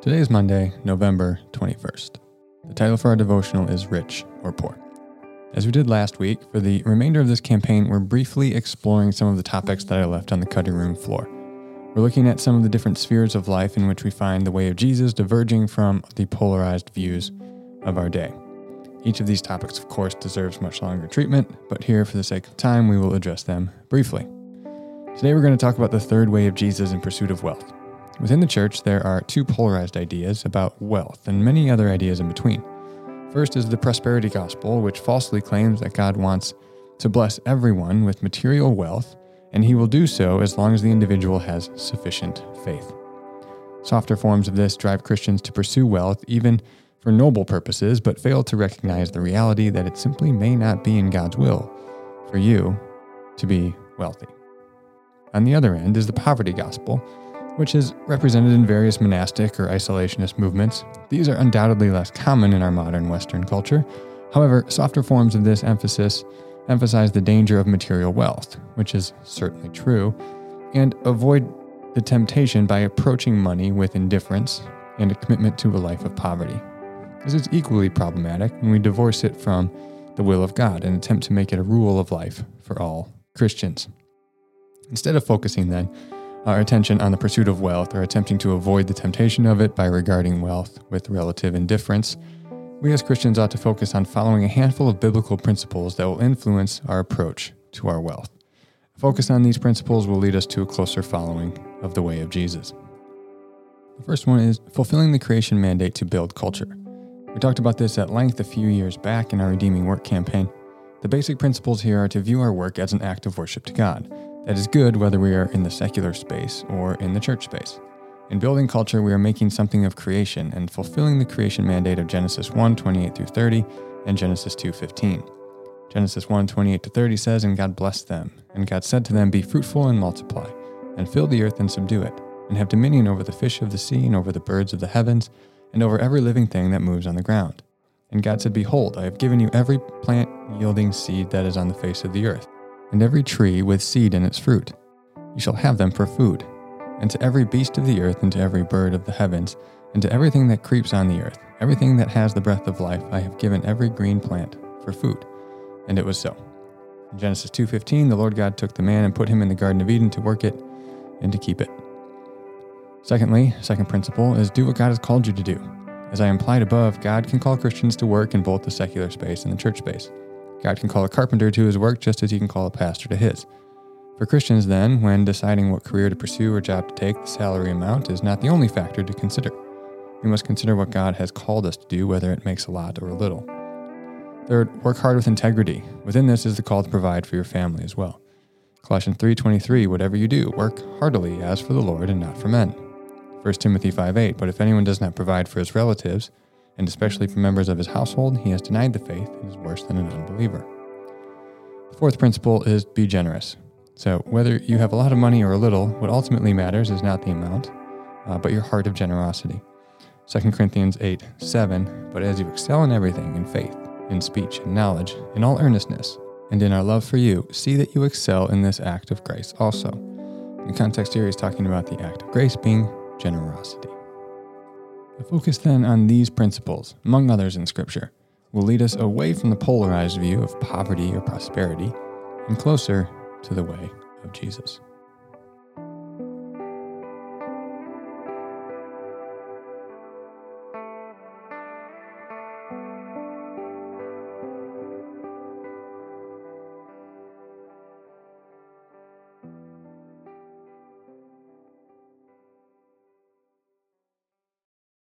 Today is Monday, November 21st. The title for our devotional is Rich or Poor. As we did last week, for the remainder of this campaign, we're briefly exploring some of the topics that I left on the cutting room floor. We're looking at some of the different spheres of life in which we find the way of Jesus diverging from the polarized views of our day. Each of these topics, of course, deserves much longer treatment, but here, for the sake of time, we will address them briefly. Today, we're going to talk about the third way of Jesus in pursuit of wealth. Within the church, there are two polarized ideas about wealth and many other ideas in between. First is the prosperity gospel, which falsely claims that God wants to bless everyone with material wealth, and he will do so as long as the individual has sufficient faith. Softer forms of this drive Christians to pursue wealth even for noble purposes, but fail to recognize the reality that it simply may not be in God's will for you to be wealthy. On the other end is the poverty gospel, which is represented in various monastic or isolationist movements. These are undoubtedly less common in our modern Western culture. However, softer forms of this emphasis emphasize the danger of material wealth, which is certainly true, and avoid the temptation by approaching money with indifference and a commitment to a life of poverty. This is equally problematic when we divorce it from the will of God and attempt to make it a rule of life for all Christians. Instead of focusing then our attention on the pursuit of wealth or attempting to avoid the temptation of it by regarding wealth with relative indifference, we as Christians ought to focus on following a handful of biblical principles that will influence our approach to our wealth. A focus on these principles will lead us to a closer following of the way of Jesus. The first one is fulfilling the creation mandate to build culture. We talked about this at length a few years back in our Redeeming Work campaign. The basic principles here are to view our work as an act of worship to God that is good whether we are in the secular space or in the church space. In building culture, we are making something of creation and fulfilling the creation mandate of Genesis 1 28 through 30 and Genesis 2 15. Genesis 1 28 to 30 says, And God blessed them, and God said to them, Be fruitful and multiply, and fill the earth and subdue it, and have dominion over the fish of the sea, and over the birds of the heavens, and over every living thing that moves on the ground. And God said, Behold, I have given you every plant yielding seed that is on the face of the earth and every tree with seed in its fruit. You shall have them for food. And to every beast of the earth, and to every bird of the heavens, and to everything that creeps on the earth, everything that has the breath of life, I have given every green plant for food. And it was so. In Genesis 2:15, the Lord God took the man and put him in the garden of Eden to work it and to keep it. Secondly, second principle is do what God has called you to do. As I implied above, God can call Christians to work in both the secular space and the church space. God can call a carpenter to his work just as he can call a pastor to his. For Christians, then, when deciding what career to pursue or job to take, the salary amount is not the only factor to consider. We must consider what God has called us to do, whether it makes a lot or a little. Third, work hard with integrity. Within this is the call to provide for your family as well. Colossians 3:23, whatever you do, work heartily as for the Lord and not for men. 1 Timothy 5:8, but if anyone does not provide for his relatives, and especially for members of his household, he has denied the faith and is worse than an unbeliever. The fourth principle is be generous. So, whether you have a lot of money or a little, what ultimately matters is not the amount, uh, but your heart of generosity. 2 Corinthians 8 7 But as you excel in everything, in faith, in speech, in knowledge, in all earnestness, and in our love for you, see that you excel in this act of grace also. In context here, he's talking about the act of grace being generosity. The focus then on these principles, among others in Scripture, will lead us away from the polarized view of poverty or prosperity and closer to the way of Jesus.